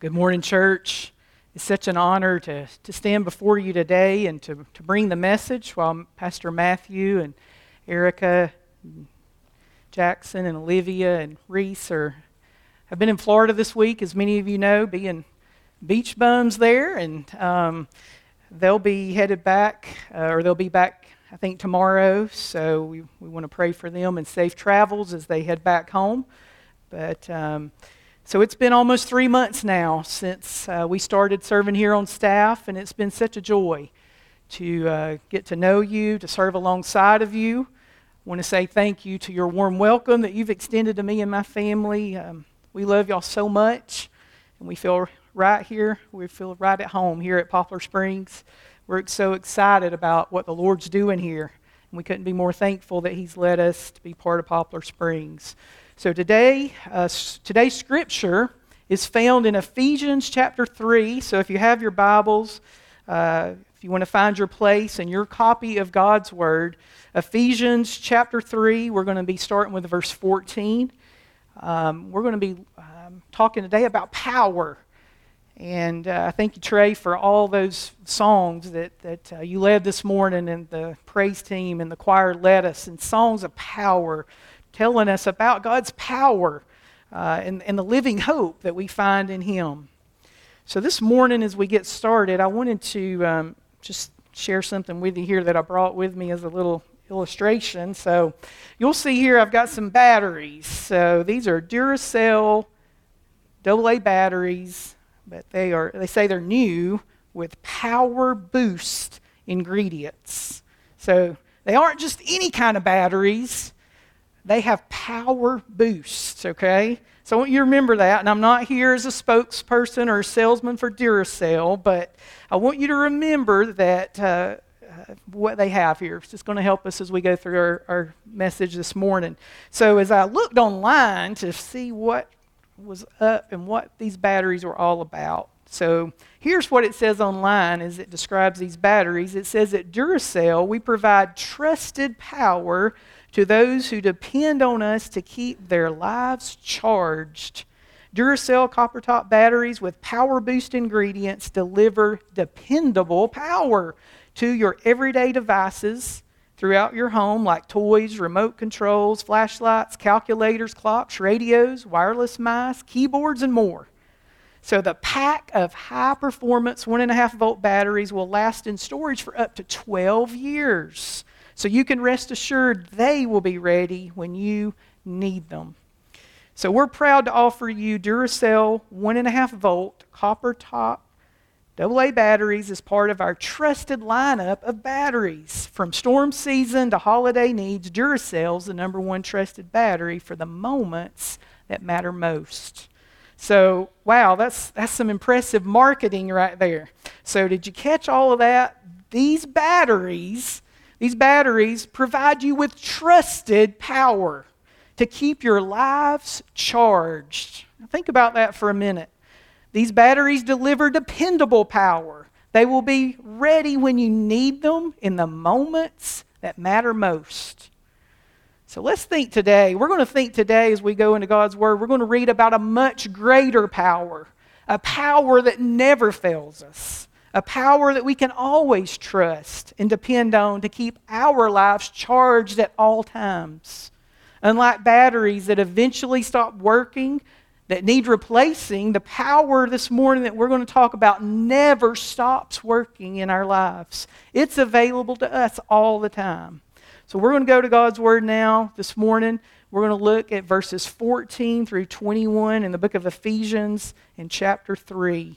Good morning, church. It's such an honor to, to stand before you today and to, to bring the message while Pastor Matthew and Erica, and Jackson, and Olivia and Reese are have been in Florida this week, as many of you know, being beach bums there, and um, they'll be headed back, uh, or they'll be back, I think, tomorrow. So we, we want to pray for them and safe travels as they head back home. But um, so it's been almost three months now since uh, we started serving here on staff, and it's been such a joy to uh, get to know you, to serve alongside of you. I want to say thank you to your warm welcome that you've extended to me and my family. Um, we love y'all so much, and we feel right here. We feel right at home here at Poplar Springs. We're so excited about what the Lord's doing here, and we couldn't be more thankful that He's led us to be part of Poplar Springs. So today, uh, today's scripture is found in Ephesians chapter 3. So if you have your Bibles, uh, if you want to find your place and your copy of God's Word, Ephesians chapter 3, we're going to be starting with verse 14. Um, we're going to be um, talking today about power. And uh, thank you, Trey, for all those songs that, that uh, you led this morning, and the praise team and the choir led us, and songs of power telling us about God's power uh, and, and the living hope that we find in Him. So, this morning, as we get started, I wanted to um, just share something with you here that I brought with me as a little illustration. So, you'll see here I've got some batteries. So, these are Duracell AA batteries, but they are they say they're new with power boost ingredients. So, they aren't just any kind of batteries they have power boosts, okay? So I want you to remember that. And I'm not here as a spokesperson or a salesman for Duracell, but I want you to remember that uh, uh, what they have here. It's just going to help us as we go through our, our message this morning. So as I looked online to see what was up and what these batteries were all about. So here's what it says online as it describes these batteries. It says at Duracell, we provide trusted power to those who depend on us to keep their lives charged. Duracell copper top batteries with power boost ingredients deliver dependable power to your everyday devices throughout your home, like toys, remote controls, flashlights, calculators, clocks, radios, wireless mice, keyboards, and more. So, the pack of high performance 1.5 volt batteries will last in storage for up to 12 years. So you can rest assured they will be ready when you need them. So we're proud to offer you Duracell 1.5 volt copper top AA batteries as part of our trusted lineup of batteries. From storm season to holiday needs, Duracell's the number one trusted battery for the moments that matter most. So, wow, that's, that's some impressive marketing right there. So, did you catch all of that? These batteries these batteries provide you with trusted power to keep your lives charged. Think about that for a minute. These batteries deliver dependable power. They will be ready when you need them in the moments that matter most. So let's think today. We're going to think today as we go into God's Word, we're going to read about a much greater power, a power that never fails us a power that we can always trust and depend on to keep our lives charged at all times. Unlike batteries that eventually stop working, that need replacing, the power this morning that we're going to talk about never stops working in our lives. It's available to us all the time. So we're going to go to God's Word now this morning. We're going to look at verses 14 through 21 in the book of Ephesians in chapter 3.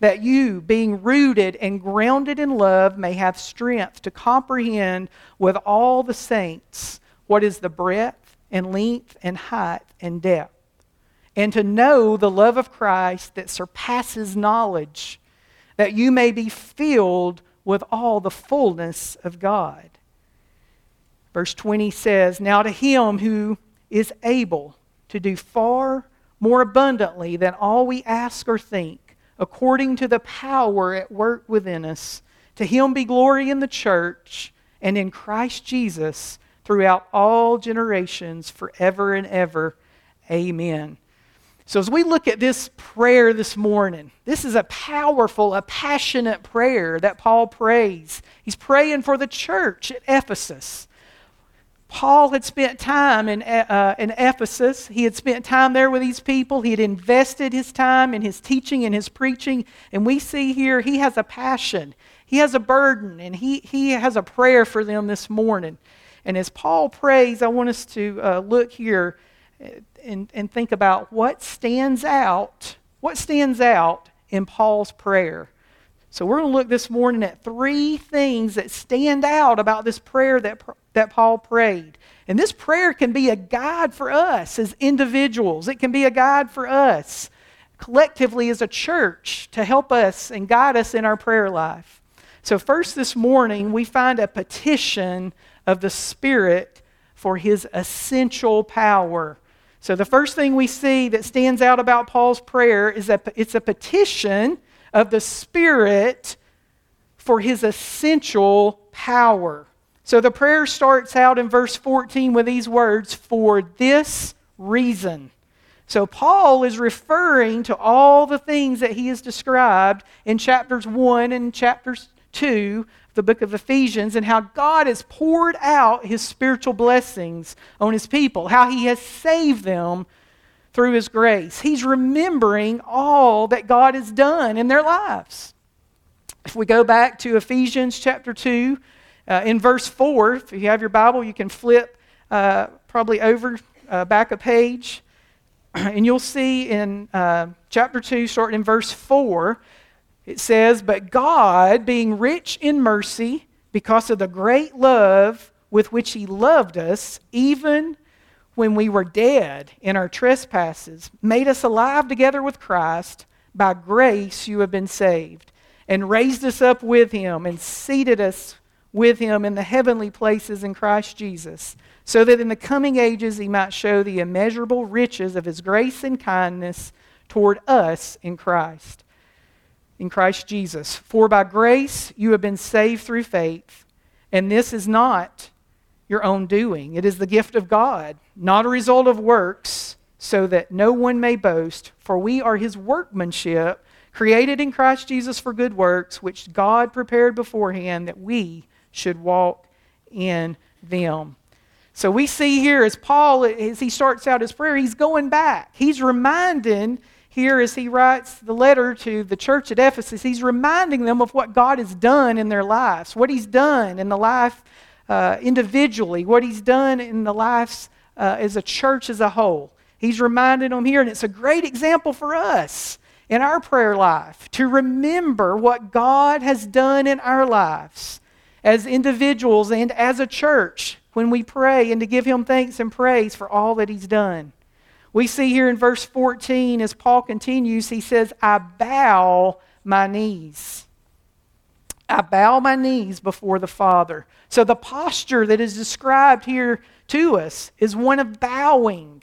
that you, being rooted and grounded in love, may have strength to comprehend with all the saints what is the breadth and length and height and depth, and to know the love of Christ that surpasses knowledge, that you may be filled with all the fullness of God. Verse 20 says, Now to him who is able to do far more abundantly than all we ask or think, according to the power at work within us, to him be glory in the church and in Christ Jesus throughout all generations, forever and ever. Amen. So, as we look at this prayer this morning, this is a powerful, a passionate prayer that Paul prays. He's praying for the church at Ephesus. Paul had spent time in, uh, in Ephesus. He had spent time there with these people. He had invested his time in his teaching and his preaching. And we see here he has a passion, he has a burden, and he, he has a prayer for them this morning. And as Paul prays, I want us to uh, look here and, and think about what stands out, what stands out in Paul's prayer. So we're going to look this morning at three things that stand out about this prayer that, that Paul prayed. And this prayer can be a guide for us as individuals. It can be a guide for us collectively as a church to help us and guide us in our prayer life. So, first this morning, we find a petition of the Spirit for his essential power. So, the first thing we see that stands out about Paul's prayer is that it's a petition of the Spirit for his essential power. So, the prayer starts out in verse 14 with these words for this reason. So, Paul is referring to all the things that he has described in chapters 1 and chapters 2 of the book of Ephesians and how God has poured out his spiritual blessings on his people, how he has saved them through his grace. He's remembering all that God has done in their lives. If we go back to Ephesians chapter 2, uh, in verse 4, if you have your Bible, you can flip uh, probably over uh, back a page, and you'll see in uh, chapter 2, starting in verse 4, it says, But God, being rich in mercy, because of the great love with which He loved us, even when we were dead in our trespasses, made us alive together with Christ. By grace you have been saved, and raised us up with Him, and seated us with Him in the heavenly places in Christ Jesus, so that in the coming ages He might show the immeasurable riches of His grace and kindness toward us in Christ in Christ Jesus. For by grace you have been saved through faith, and this is not your own doing. It is the gift of God, not a result of works, so that no one may boast. For we are his workmanship, created in Christ Jesus for good works, which God prepared beforehand that we should walk in them. So we see here as Paul, as he starts out his prayer, he's going back. He's reminding here as he writes the letter to the church at Ephesus, he's reminding them of what God has done in their lives, what he's done in the life uh, individually, what he's done in the lives uh, as a church as a whole. He's reminding them here, and it's a great example for us in our prayer life to remember what God has done in our lives as individuals and as a church when we pray and to give him thanks and praise for all that he's done. We see here in verse 14, as Paul continues, he says, I bow my knees. I bow my knees before the Father. So the posture that is described here to us is one of bowing.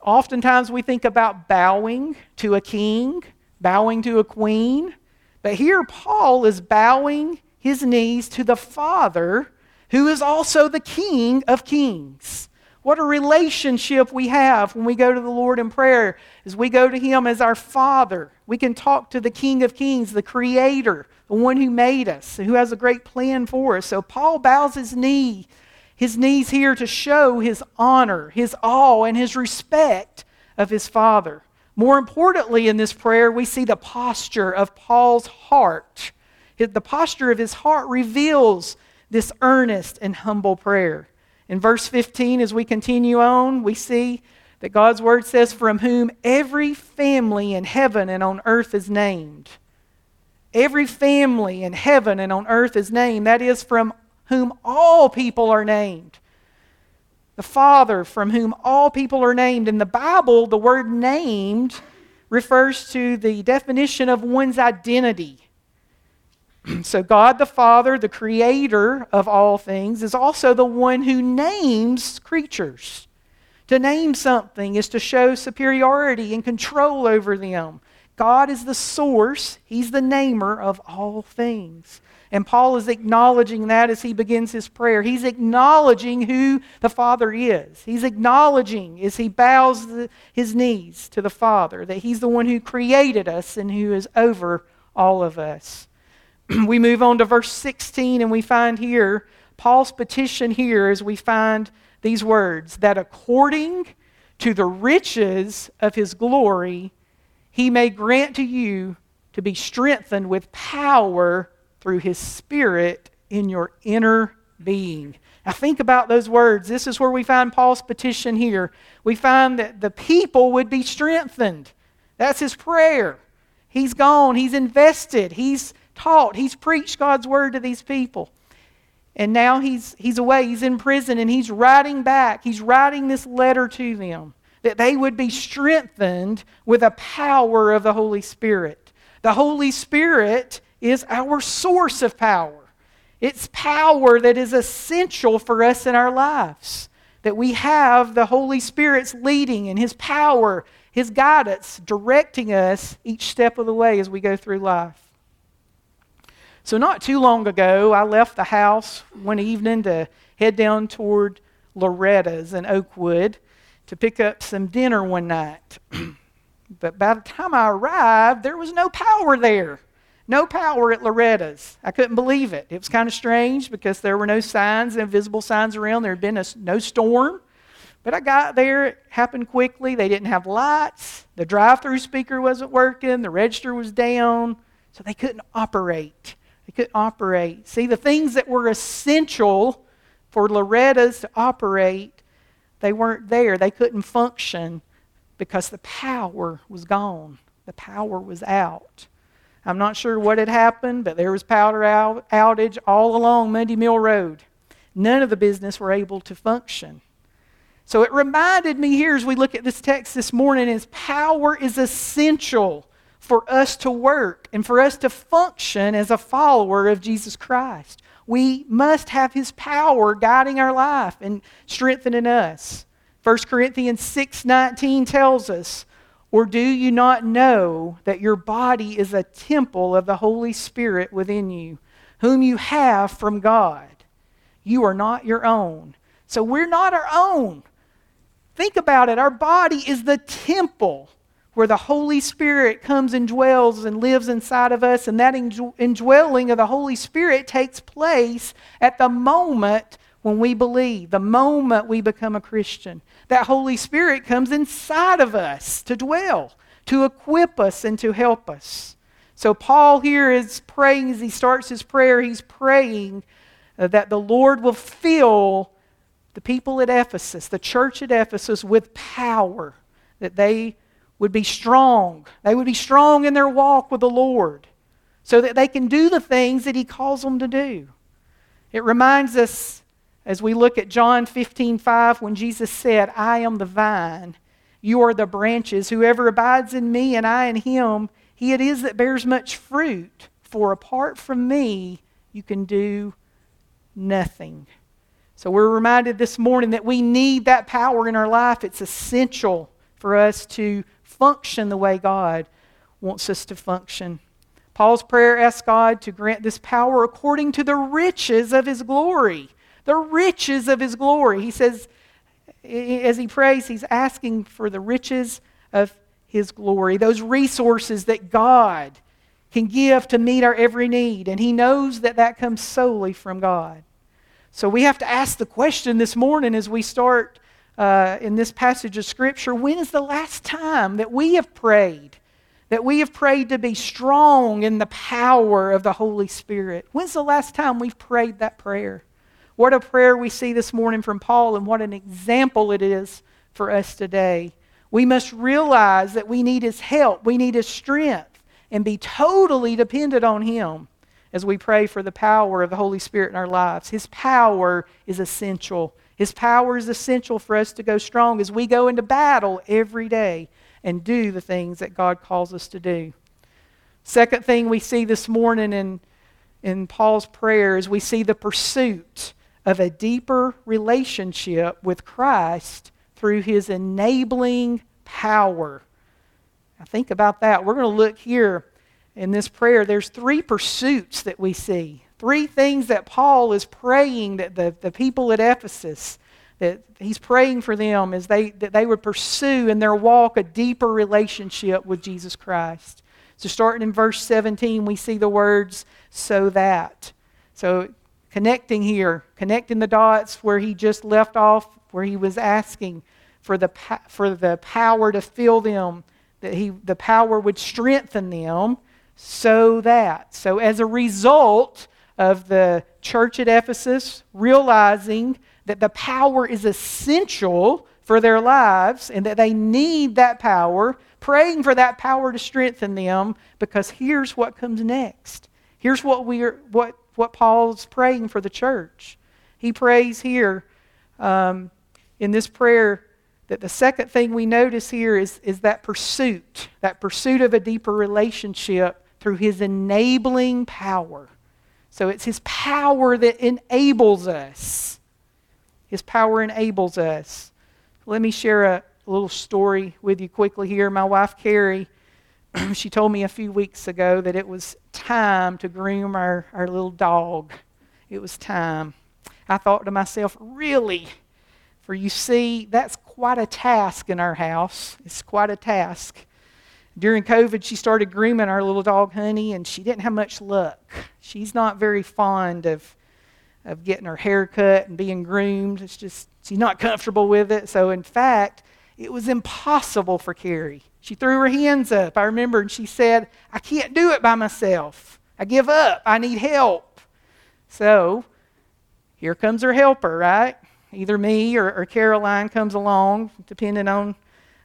Oftentimes we think about bowing to a king, bowing to a queen. But here Paul is bowing his knees to the Father, who is also the King of kings. What a relationship we have when we go to the Lord in prayer as we go to Him as our Father. We can talk to the King of Kings, the Creator, the one who made us, who has a great plan for us. So Paul bows his knee, his knees here to show his honor, his awe, and his respect of his Father. More importantly, in this prayer, we see the posture of Paul's heart. The posture of his heart reveals this earnest and humble prayer. In verse 15, as we continue on, we see that God's word says, From whom every family in heaven and on earth is named. Every family in heaven and on earth is named. That is, from whom all people are named. The Father, from whom all people are named. In the Bible, the word named refers to the definition of one's identity. so, God the Father, the creator of all things, is also the one who names creatures. To name something is to show superiority and control over them. God is the source, He's the namer of all things. And Paul is acknowledging that as he begins his prayer. He's acknowledging who the Father is. He's acknowledging as he bows the, his knees to the Father that he's the one who created us and who is over all of us. we move on to verse 16 and we find here Paul's petition here as we find these words that according to the riches of his glory, he may grant to you to be strengthened with power through his spirit in your inner being. Now, think about those words. This is where we find Paul's petition here. We find that the people would be strengthened. That's his prayer. He's gone, he's invested, he's taught, he's preached God's word to these people. And now he's, he's away, he's in prison, and he's writing back. He's writing this letter to them that they would be strengthened with the power of the Holy Spirit. The Holy Spirit is our source of power. It's power that is essential for us in our lives. That we have the Holy Spirit's leading and His power, His guidance, directing us each step of the way as we go through life. So, not too long ago, I left the house one evening to head down toward Loretta's in Oakwood to pick up some dinner one night. but by the time I arrived, there was no power there. No power at Loretta's. I couldn't believe it. It was kind of strange because there were no signs, no visible signs around. There had been a, no storm. But I got there, it happened quickly. They didn't have lights. The drive through speaker wasn't working. The register was down. So they couldn't operate. They couldn't operate. See, the things that were essential for Loretta's to operate, they weren't there. They couldn't function because the power was gone. The power was out. I'm not sure what had happened, but there was power outage all along Mundy Mill Road. None of the business were able to function. So it reminded me here as we look at this text this morning is power is essential for us to work and for us to function as a follower of Jesus Christ. We must have his power guiding our life and strengthening us. 1 Corinthians 6:19 tells us or do you not know that your body is a temple of the Holy Spirit within you, whom you have from God? You are not your own. So we're not our own. Think about it. Our body is the temple where the Holy Spirit comes and dwells and lives inside of us, and that indwelling of the Holy Spirit takes place at the moment when we believe, the moment we become a Christian. That Holy Spirit comes inside of us to dwell, to equip us, and to help us. So, Paul here is praying as he starts his prayer, he's praying uh, that the Lord will fill the people at Ephesus, the church at Ephesus, with power, that they would be strong. They would be strong in their walk with the Lord so that they can do the things that he calls them to do. It reminds us as we look at John 15, 5, when Jesus said, I am the vine, you are the branches. Whoever abides in me and I in him, he it is that bears much fruit. For apart from me, you can do nothing. So we're reminded this morning that we need that power in our life. It's essential for us to function the way God wants us to function. Paul's prayer asks God to grant this power according to the riches of his glory the riches of his glory. He says, as he prays, he's asking for the riches of his glory, those resources that God can give to meet our every need. And he knows that that comes solely from God. So we have to ask the question this morning as we start uh, in this passage of Scripture when is the last time that we have prayed? That we have prayed to be strong in the power of the Holy Spirit. When's the last time we've prayed that prayer? What a prayer we see this morning from Paul, and what an example it is for us today. We must realize that we need his help, we need his strength, and be totally dependent on him as we pray for the power of the Holy Spirit in our lives. His power is essential. His power is essential for us to go strong as we go into battle every day and do the things that God calls us to do. Second thing we see this morning in in Paul's prayer is we see the pursuit of a deeper relationship with Christ through his enabling power. Now think about that. We're going to look here in this prayer. There's three pursuits that we see. Three things that Paul is praying that the, the people at Ephesus, that he's praying for them is they, that they would pursue in their walk a deeper relationship with Jesus Christ. So starting in verse 17, we see the words, so that. So connecting here, connecting the dots where he just left off, where he was asking for the, for the power to fill them, that he, the power would strengthen them, so that. So, as a result of the church at Ephesus realizing that the power is essential for their lives and that they need that power, praying for that power to strengthen them, because here's what comes next. Here's what we are, what what Paul's praying for the church. He prays here um, in this prayer that the second thing we notice here is, is that pursuit, that pursuit of a deeper relationship through his enabling power. So it's his power that enables us. His power enables us. Let me share a little story with you quickly here. My wife, Carrie, she told me a few weeks ago that it was time to groom our, our little dog. It was time. I thought to myself, really? For you see, that's quite a task in our house. It's quite a task. During COVID, she started grooming our little dog, Honey, and she didn't have much luck. She's not very fond of, of getting her hair cut and being groomed. It's just, she's not comfortable with it. So, in fact, it was impossible for Carrie she threw her hands up, I remember, and she said, I can't do it by myself. I give up. I need help. So here comes her helper, right? Either me or, or Caroline comes along, depending on,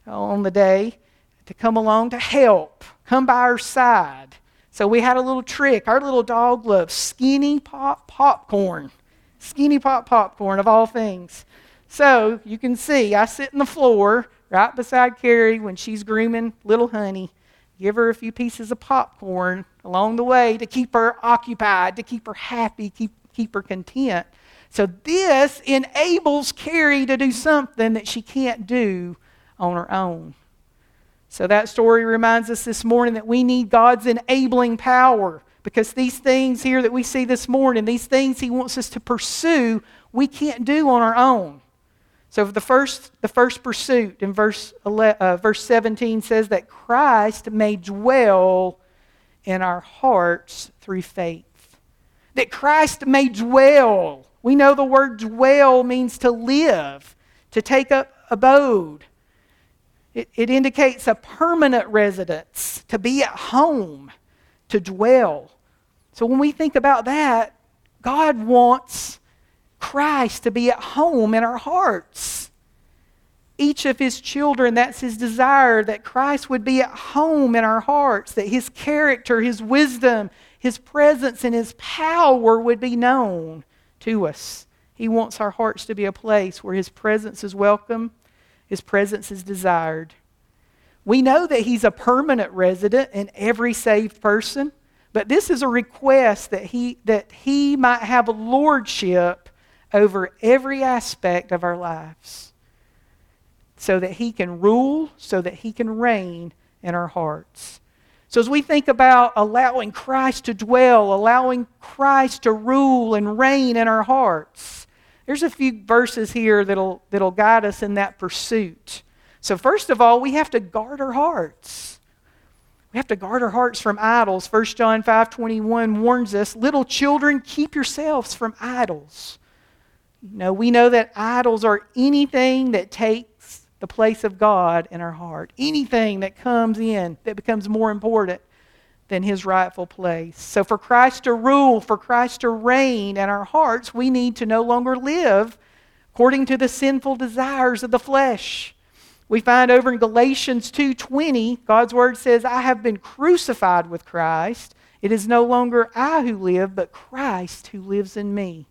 on the day, to come along to help, come by her side. So we had a little trick. Our little dog loves skinny pop popcorn. Skinny pop popcorn, of all things. So you can see, I sit in the floor right beside Carrie when she's grooming little honey. Give her a few pieces of popcorn along the way to keep her occupied, to keep her happy, keep, keep her content. So this enables Carrie to do something that she can't do on her own. So that story reminds us this morning that we need God's enabling power because these things here that we see this morning, these things He wants us to pursue, we can't do on our own. So the first, the first pursuit in verse, 11, uh, verse 17 says that Christ may dwell in our hearts through faith. That Christ may dwell. We know the word dwell means to live, to take up abode. It, it indicates a permanent residence, to be at home, to dwell. So when we think about that, God wants Christ to be at home in our hearts. Each of his children, that's his desire that Christ would be at home in our hearts, that his character, his wisdom, his presence, and his power would be known to us. He wants our hearts to be a place where his presence is welcome, his presence is desired. We know that he's a permanent resident in every saved person, but this is a request that he, that he might have a lordship over every aspect of our lives so that He can rule, so that He can reign in our hearts. So, as we think about allowing Christ to dwell, allowing Christ to rule and reign in our hearts, there's a few verses here that'll, that'll guide us in that pursuit. So, first of all, we have to guard our hearts. We have to guard our hearts from idols. 1 John 5 21 warns us little children, keep yourselves from idols. You know, we know that idols are anything that takes the place of God in our heart, anything that comes in that becomes more important than his rightful place. So, for Christ to rule, for Christ to reign in our hearts, we need to no longer live according to the sinful desires of the flesh. We find over in Galatians 2:20, God's word says, "I have been crucified with Christ. It is no longer I who live, but Christ who lives in me."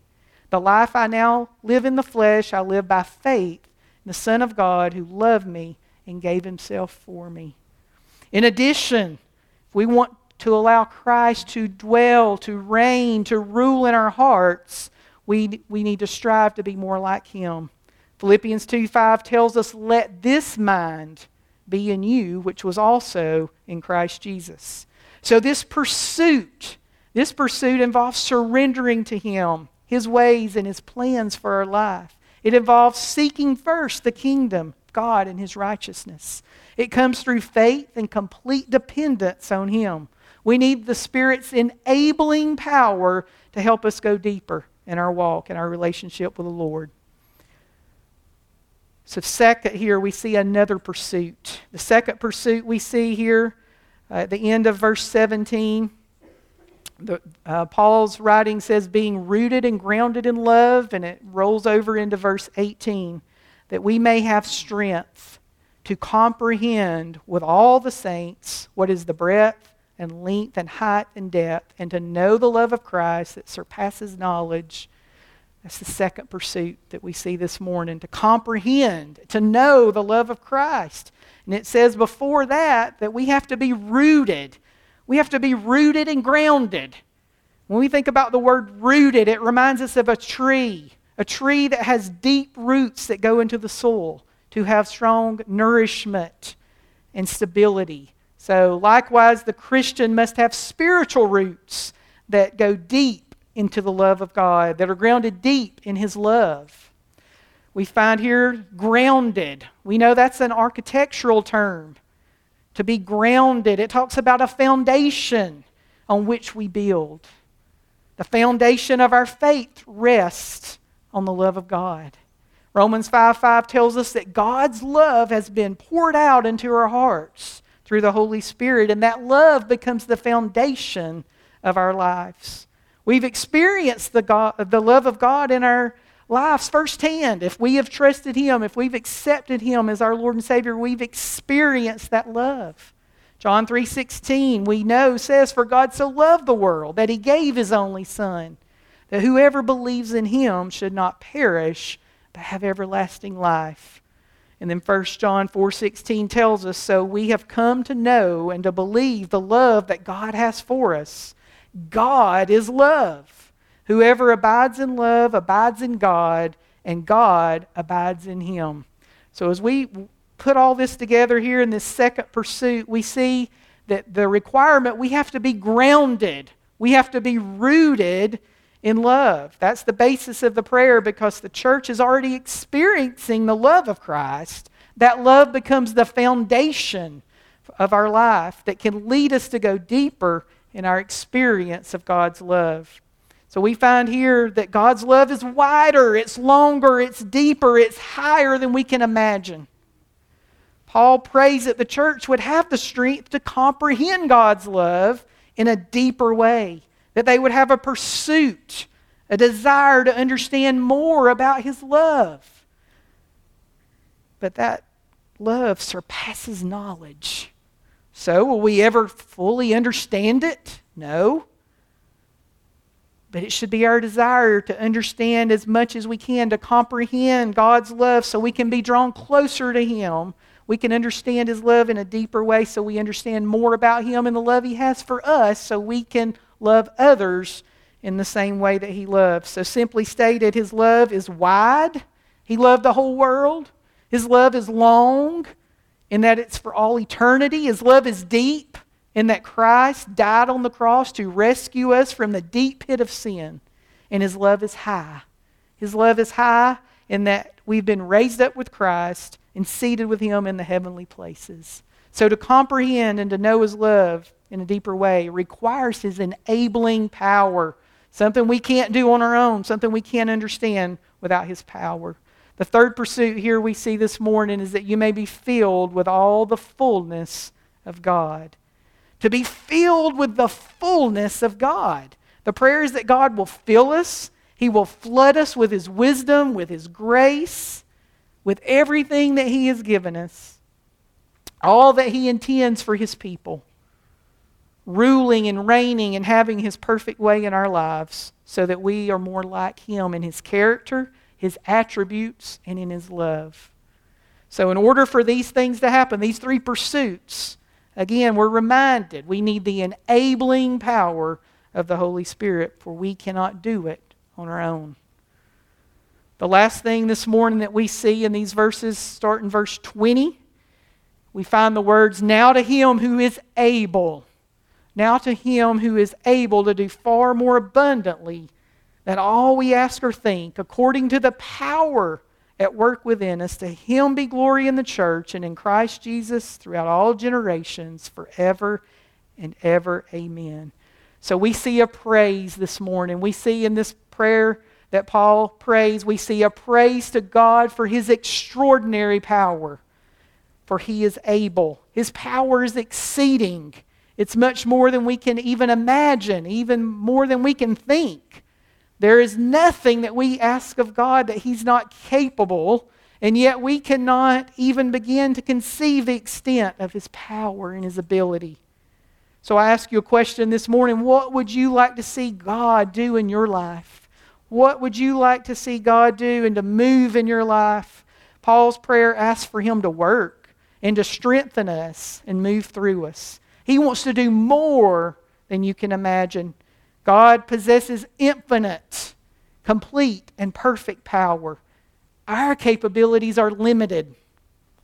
The life I now live in the flesh, I live by faith in the Son of God who loved me and gave himself for me. In addition, if we want to allow Christ to dwell, to reign, to rule in our hearts, we, we need to strive to be more like Him. Philippians 2 5 tells us, Let this mind be in you, which was also in Christ Jesus. So, this pursuit, this pursuit involves surrendering to Him, His ways, and His plans for our life. It involves seeking first the kingdom, God, and His righteousness. It comes through faith and complete dependence on Him. We need the Spirit's enabling power to help us go deeper in our walk and our relationship with the Lord. So, second, here we see another pursuit. The second pursuit we see here uh, at the end of verse 17, the, uh, Paul's writing says, being rooted and grounded in love, and it rolls over into verse 18, that we may have strength to comprehend with all the saints what is the breadth and length and height and depth, and to know the love of Christ that surpasses knowledge that's the second pursuit that we see this morning to comprehend, to know the love of Christ. And it says before that that we have to be rooted. We have to be rooted and grounded. When we think about the word rooted, it reminds us of a tree, a tree that has deep roots that go into the soil to have strong nourishment and stability. So, likewise, the Christian must have spiritual roots that go deep into the love of God, that are grounded deep in His love. We find here grounded. We know that's an architectural term. To be grounded, it talks about a foundation on which we build. The foundation of our faith rests on the love of God. Romans 5 5 tells us that God's love has been poured out into our hearts through the Holy Spirit, and that love becomes the foundation of our lives. We've experienced the, God, the love of God in our lives firsthand. If we have trusted Him, if we've accepted Him as our Lord and Savior, we've experienced that love. John 3:16 we know says for God so loved the world that he gave his only son that whoever believes in him should not perish but have everlasting life. And then 1 John 4:16 tells us so we have come to know and to believe the love that God has for us. God is love. Whoever abides in love abides in God, and God abides in him. So, as we put all this together here in this second pursuit, we see that the requirement we have to be grounded, we have to be rooted in love. That's the basis of the prayer because the church is already experiencing the love of Christ. That love becomes the foundation of our life that can lead us to go deeper in our experience of God's love. So we find here that God's love is wider, it's longer, it's deeper, it's higher than we can imagine. Paul prays that the church would have the strength to comprehend God's love in a deeper way, that they would have a pursuit, a desire to understand more about His love. But that love surpasses knowledge. So, will we ever fully understand it? No. But it should be our desire to understand as much as we can, to comprehend God's love so we can be drawn closer to Him. We can understand His love in a deeper way so we understand more about Him and the love He has for us so we can love others in the same way that He loves. So, simply stated, His love is wide. He loved the whole world. His love is long in that it's for all eternity. His love is deep in that Christ died on the cross to rescue us from the deep pit of sin. And his love is high. His love is high in that we've been raised up with Christ and seated with him in the heavenly places. So to comprehend and to know his love in a deeper way requires his enabling power. Something we can't do on our own, something we can't understand without his power. The third pursuit here we see this morning is that you may be filled with all the fullness of God. To be filled with the fullness of God. The prayer is that God will fill us, He will flood us with His wisdom, with His grace, with everything that He has given us, all that He intends for His people, ruling and reigning and having His perfect way in our lives so that we are more like Him in His character his attributes, and in his love. So, in order for these things to happen, these three pursuits Again, we're reminded we need the enabling power of the Holy Spirit, for we cannot do it on our own. The last thing this morning that we see in these verses, start in verse 20, we find the words, Now to him who is able, now to him who is able to do far more abundantly than all we ask or think, according to the power at work within us, to him be glory in the church and in Christ Jesus throughout all generations, forever and ever. Amen. So we see a praise this morning. We see in this prayer that Paul prays, we see a praise to God for his extraordinary power. For he is able. His power is exceeding. It's much more than we can even imagine, even more than we can think. There is nothing that we ask of God that he's not capable, and yet we cannot even begin to conceive the extent of his power and his ability. So I ask you a question this morning what would you like to see God do in your life? What would you like to see God do and to move in your life? Paul's prayer asks for Him to work and to strengthen us and move through us. He wants to do more than you can imagine. God possesses infinite, complete, and perfect power. Our capabilities are limited,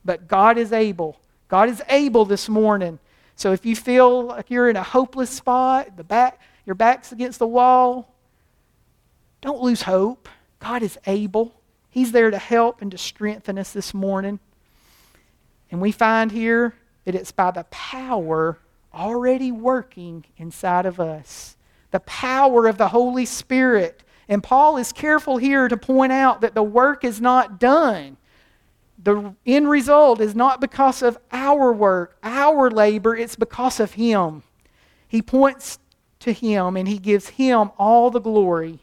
but God is able. God is able this morning. So if you feel like you're in a hopeless spot, the back, your back's against the wall, don't lose hope. God is able. He's there to help and to strengthen us this morning. And we find here that it's by the power already working inside of us, the power of the Holy Spirit. And Paul is careful here to point out that the work is not done. The end result is not because of our work, our labor, it's because of Him. He points to Him and He gives Him all the glory.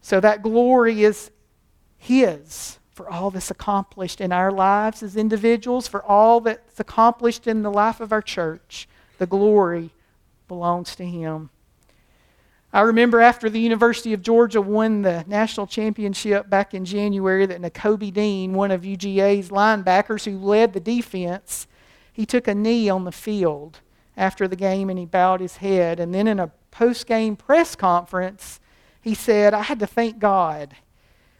So that glory is His for all that's accomplished in our lives as individuals, for all that's accomplished in the life of our church. The glory belongs to Him. I remember after the University of Georgia won the national championship back in January that Nakobe Dean, one of UGA's linebackers who led the defense, he took a knee on the field after the game and he bowed his head. And then in a post game press conference, he said, I had to thank God.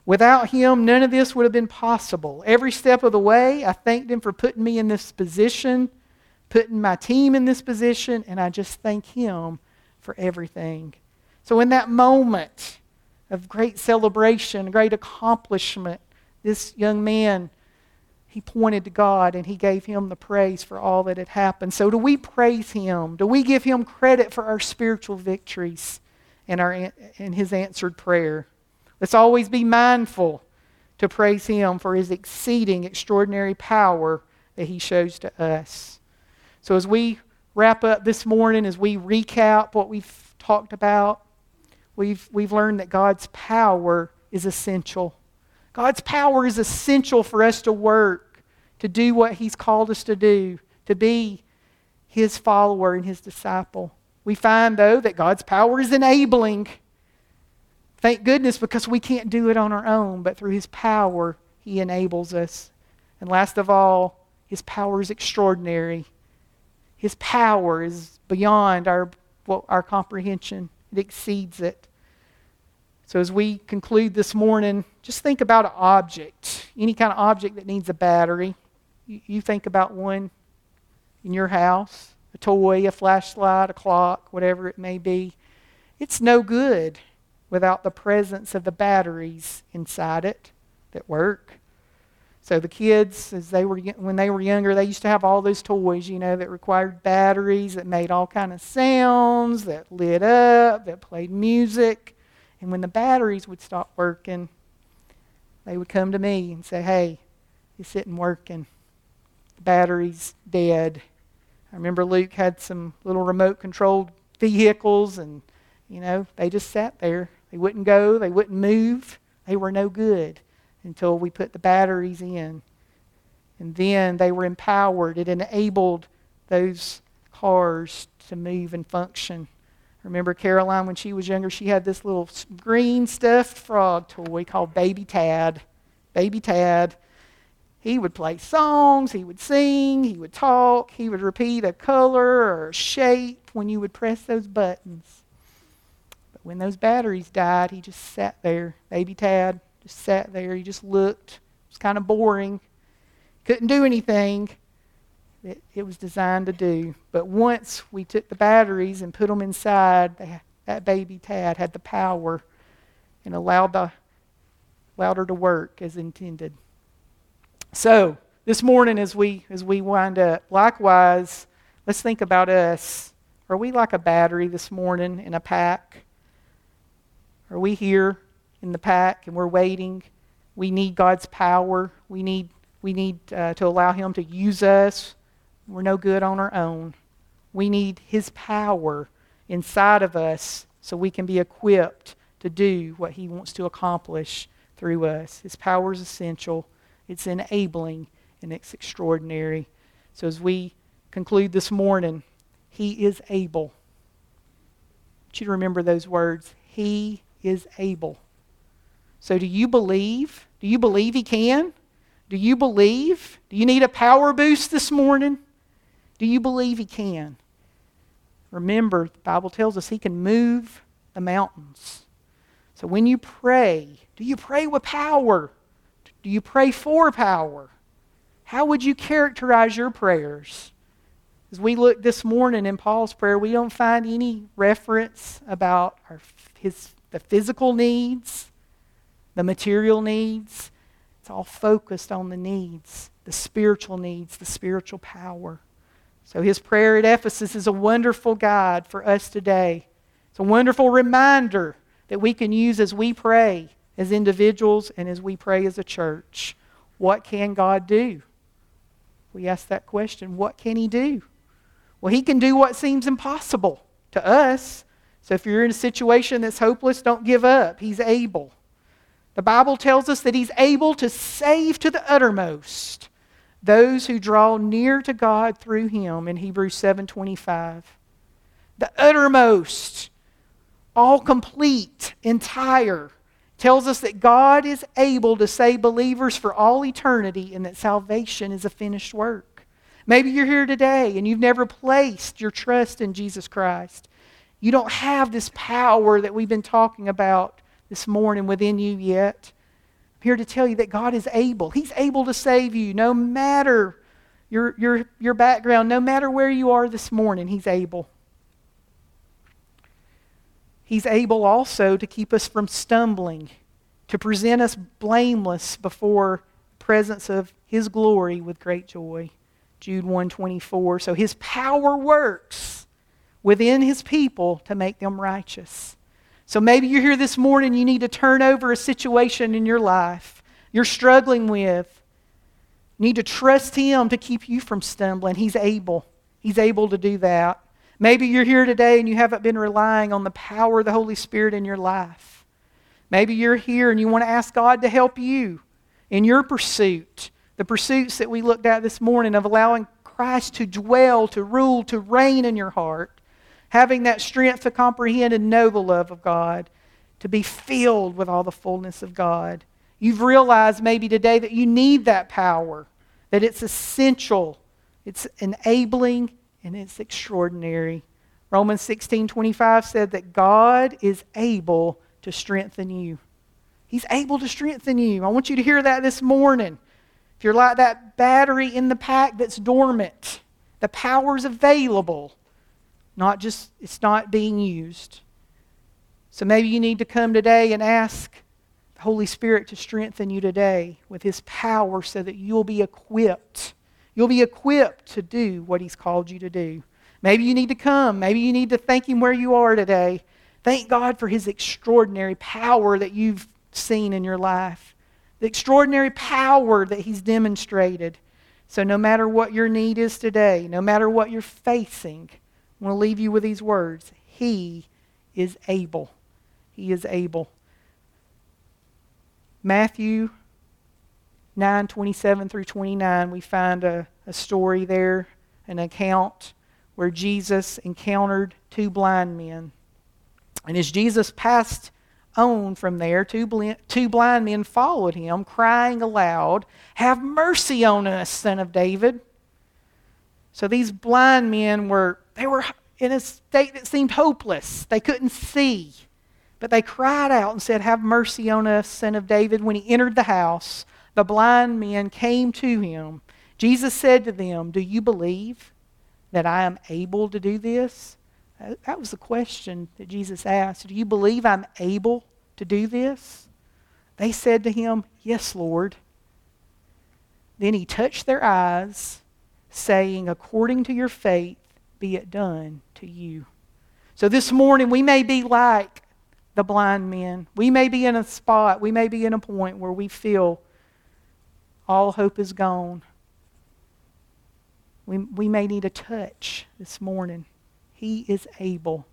Without him, none of this would have been possible. Every step of the way, I thanked him for putting me in this position, putting my team in this position, and I just thank him for everything. So, in that moment of great celebration, great accomplishment, this young man, he pointed to God and he gave him the praise for all that had happened. So, do we praise him? Do we give him credit for our spiritual victories? and, our, in his answered prayer. Let's always be mindful to praise him for his exceeding extraordinary power that he shows to us. So, as we wrap up this morning, as we recap what we've talked about, we've, we've learned that God's power is essential. God's power is essential for us to work, to do what he's called us to do, to be his follower and his disciple. We find, though, that God's power is enabling. Thank goodness because we can't do it on our own, but through His power, He enables us. And last of all, His power is extraordinary. His power is beyond our, well, our comprehension, it exceeds it. So, as we conclude this morning, just think about an object, any kind of object that needs a battery. You, you think about one in your house a toy, a flashlight, a clock, whatever it may be. It's no good without the presence of the batteries inside it that work. So the kids, as they were when they were younger, they used to have all those toys, you know, that required batteries, that made all kind of sounds, that lit up, that played music. And when the batteries would stop working, they would come to me and say, "Hey, it's sitting working. The battery's dead. I remember Luke had some little remote controlled vehicles, and, you know, they just sat there. They wouldn't go, they wouldn't move. They were no good until we put the batteries in. And then they were empowered. It enabled those cars to move and function. Remember Caroline when she was younger, she had this little green stuffed frog toy called Baby Tad. Baby Tad. He would play songs, he would sing, he would talk, he would repeat a color or a shape when you would press those buttons. But when those batteries died, he just sat there. Baby Tad just sat there. He just looked. It was kind of boring. Couldn't do anything that it was designed to do. But once we took the batteries and put them inside, that baby Tad had the power and allowed, the, allowed her to work as intended. So, this morning as we as we wind up, likewise, let's think about us. Are we like a battery this morning in a pack? Are we here in the pack and we're waiting? We need God's power. We need we need uh, to allow Him to use us. We're no good on our own. We need His power inside of us so we can be equipped to do what He wants to accomplish through us. His power is essential it's enabling, and it's extraordinary. So as we conclude this morning, He is able. I want you to remember those words. He is able. So do you believe? Do you believe He can? Do you believe? Do you need a power boost this morning? Do you believe He can? Remember, the Bible tells us He can move the mountains. So when you pray, do you pray with power? Do you pray for power? How would you characterize your prayers? As we look this morning in Paul's prayer, we don't find any reference about our, his, the physical needs, the material needs. It's all focused on the needs, the spiritual needs, the spiritual power. So his prayer at Ephesus is a wonderful guide for us today. It's a wonderful reminder that we can use as we pray as individuals and as we pray as a church. What can God do? We ask that question what can He do? Well, He can do what seems impossible to us. So if you're in a situation that's hopeless, don't give up. He's able. The Bible tells us that He's able to save to the uttermost those who draw near to God through Him in Hebrews 7:25. The uttermost, all complete, entire tells us that God is able to save believers for all eternity and that salvation is a finished work. Maybe you're here today and you've never placed your trust in Jesus Christ. You don't have this power that we've been talking about this morning within you yet. I'm here to tell you that God is able. He's able to save you no matter your, your, your background, no matter where you are this morning, He's able. He's able also to keep us from stumbling, to present us blameless before presence of his glory with great joy. Jude 124. So his power works within his people to make them righteous. So maybe you're here this morning, you need to turn over a situation in your life you're struggling with. You need to trust him to keep you from stumbling. He's able. He's able to do that. Maybe you're here today and you haven't been relying on the power of the Holy Spirit in your life. Maybe you're here and you want to ask God to help you in your pursuit, the pursuits that we looked at this morning of allowing Christ to dwell, to rule, to reign in your heart, having that strength to comprehend and know the love of God, to be filled with all the fullness of God. You've realized maybe today that you need that power, that it's essential, it's enabling, and it's extraordinary. Romans 16:25 said that God is able to strengthen you. He's able to strengthen you. I want you to hear that this morning. If you're like that battery in the pack that's dormant, the power's available, not just it's not being used. So maybe you need to come today and ask the Holy Spirit to strengthen you today with his power so that you'll be equipped You'll be equipped to do what He's called you to do. Maybe you need to come. Maybe you need to thank Him where you are today. Thank God for His extraordinary power that you've seen in your life, the extraordinary power that He's demonstrated. So, no matter what your need is today, no matter what you're facing, I want to leave you with these words He is able. He is able. Matthew 9 27 through 29, we find a, a story there, an account where Jesus encountered two blind men. And as Jesus passed on from there, two, bl- two blind men followed him, crying aloud, Have mercy on us, son of David. So these blind men were, they were in a state that seemed hopeless. They couldn't see. But they cried out and said, Have mercy on us, son of David. When he entered the house, the blind men came to him. Jesus said to them, Do you believe that I am able to do this? That was the question that Jesus asked. Do you believe I'm able to do this? They said to him, Yes, Lord. Then he touched their eyes, saying, According to your faith, be it done to you. So this morning, we may be like the blind men. We may be in a spot, we may be in a point where we feel all hope is gone. We, we may need a touch this morning. He is able.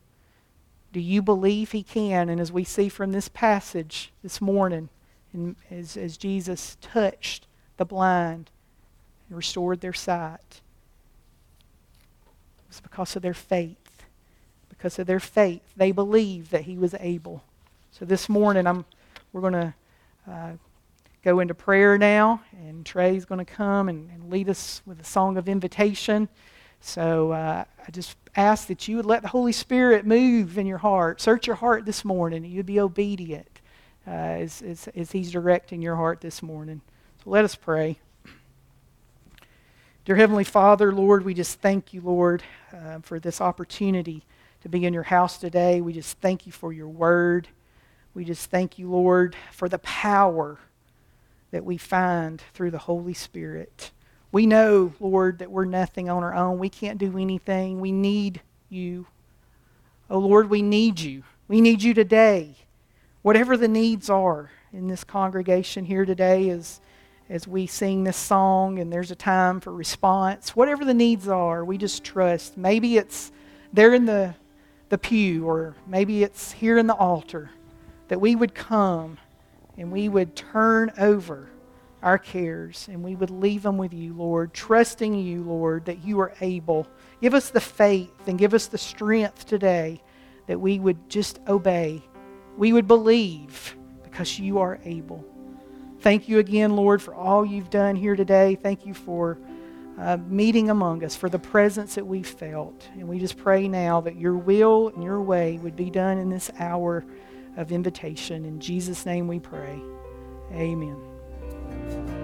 Do you believe He can? And as we see from this passage this morning, and as, as Jesus touched the blind and restored their sight, it was because of their faith. Because of their faith, they believed that He was able. So this morning, I'm, we're going to uh, go into prayer now, and Trey's going to come and, and, lead us with a song of invitation. So uh, I just ask that you would let the Holy Spirit move in your heart. Search your heart this morning, and you'd be obedient uh, as, as, as He's directing your heart this morning. So let us pray. Dear Heavenly Father, Lord, we just thank you, Lord, uh, for this opportunity to be in your house today. We just thank you for your word. We just thank you, Lord, for the power that we find through the Holy Spirit. We know, Lord, that we're nothing on our own. We can't do anything. We need you. Oh, Lord, we need you. We need you today. Whatever the needs are in this congregation here today as, as we sing this song and there's a time for response, whatever the needs are, we just trust. Maybe it's there in the, the pew or maybe it's here in the altar that we would come and we would turn over our cares and we would leave them with you, Lord, trusting you, Lord, that you are able. Give us the faith and give us the strength today that we would just obey. We would believe because you are able. Thank you again, Lord, for all you've done here today. Thank you for uh, meeting among us, for the presence that we felt. And we just pray now that your will and your way would be done in this hour of invitation. In Jesus' name we pray. Amen.